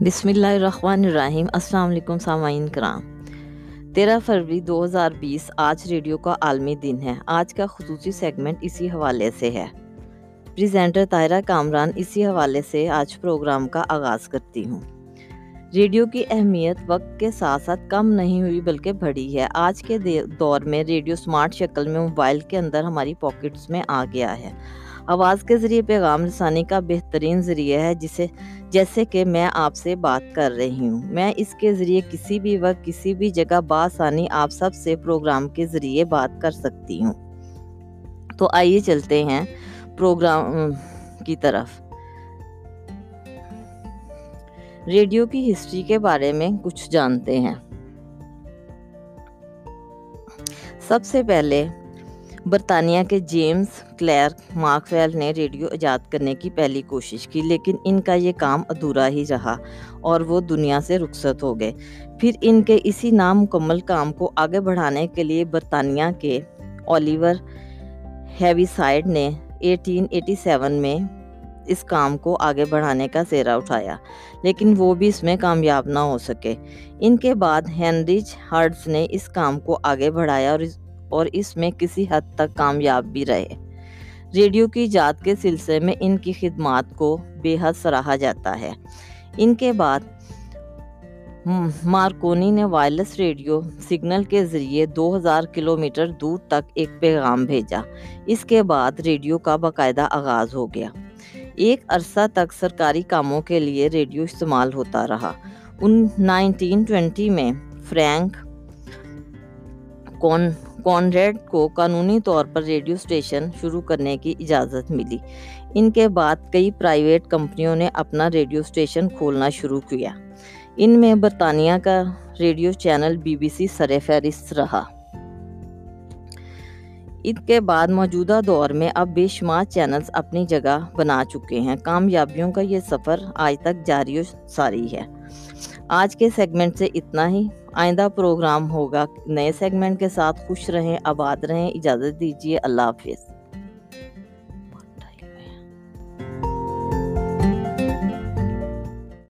بسم اللہ الرحمن الرحیم۔ السلام علیکم سامعین کرام۔ تیرہ فروری دو ہزار بیس آج ریڈیو کا عالمی دن ہے۔ آج کا خصوصی سیگمنٹ اسی حوالے سے ہے۔ پریزینٹر طاہرہ کامران اسی حوالے سے آج پروگرام کا آغاز کرتی ہوں۔ ریڈیو کی اہمیت وقت کے ساتھ ساتھ کم نہیں ہوئی بلکہ بڑھی ہے۔ آج کے دور میں ریڈیو سمارٹ شکل میں موبائل کے اندر ہماری پاکٹس میں آ گیا ہے۔ آواز کے ذریعے پیغام رسانی کا بہترین ذریعہ ہے جسے جیسے کہ میں آپ سے بات کر رہی ہوں۔ میں اس کے ذریعے کسی بھی وقت کسی بھی جگہ بآسانی آپ سب سے پروگرام کے ذریعے بات کر سکتی ہوں۔ تو آئیے چلتے ہیں پروگرام کی طرف۔ ریڈیو کی ہسٹری کے بارے میں کچھ جانتے ہیں۔ سب سے پہلے برطانیہ کے جیمز کلیرک مارکویل نے ریڈیو ایجاد کرنے کی پہلی کوشش کی، لیکن ان کا یہ کام ادھورا ہی رہا اور وہ دنیا سے رخصت ہو گئے۔ پھر ان کے اسی نامکمل کام کو آگے بڑھانے کے لیے برطانیہ کے اولیور ہیوی سائڈ نے ایٹین ایٹی سیون میں اس کام کو آگے بڑھانے کا زیرہ اٹھایا، لیکن وہ بھی اس میں کامیاب نہ ہو سکے۔ ان کے بعد ہینریج ہارڈز نے اس کام کو آگے بڑھایا اور اور اس میں کسی حد تک کامیاب بھی رہے۔ ریڈیو کی ایجاد کے سلسلے میں ان کی خدمات کو بے حد سراہا جاتا ہے۔ ان کے بعد، مارکونی نے وائرلیس ریڈیو سگنل کے ذریعے دو ہزار کلومیٹر دور تک ایک پیغام بھیجا۔ اس کے بعد ریڈیو کا باقاعدہ آغاز ہو گیا۔ ایک عرصہ تک سرکاری کاموں کے لیے ریڈیو استعمال ہوتا رہا۔ ان نائنٹین ٹوینٹی میں فرینک کون کونریڈ کو قانونی طور پر ریڈیو اسٹیشن شروع کرنے کی اجازت ملی۔ ان کے بعد کئی پرائیویٹ کمپنیوں نے اپنا ریڈیو اسٹیشن کھولنا شروع کیا۔ ان میں برطانیہ کا radio channel B B C سر فہرست رہا۔ ان کے بعد موجودہ دور میں اب بے شمار چینلز اپنی جگہ بنا چکے ہیں۔ کامیابیوں کا یہ سفر آج تک جاری و ساری ہے۔ آج کے سیگمنٹ سے اتنا ہی۔ آئندہ پروگرام ہوگا۔ نئے سیگمنٹ کے ساتھ خوش رہیں، آباد رہیں۔ اجازت دیجیے اللہ حافظ۔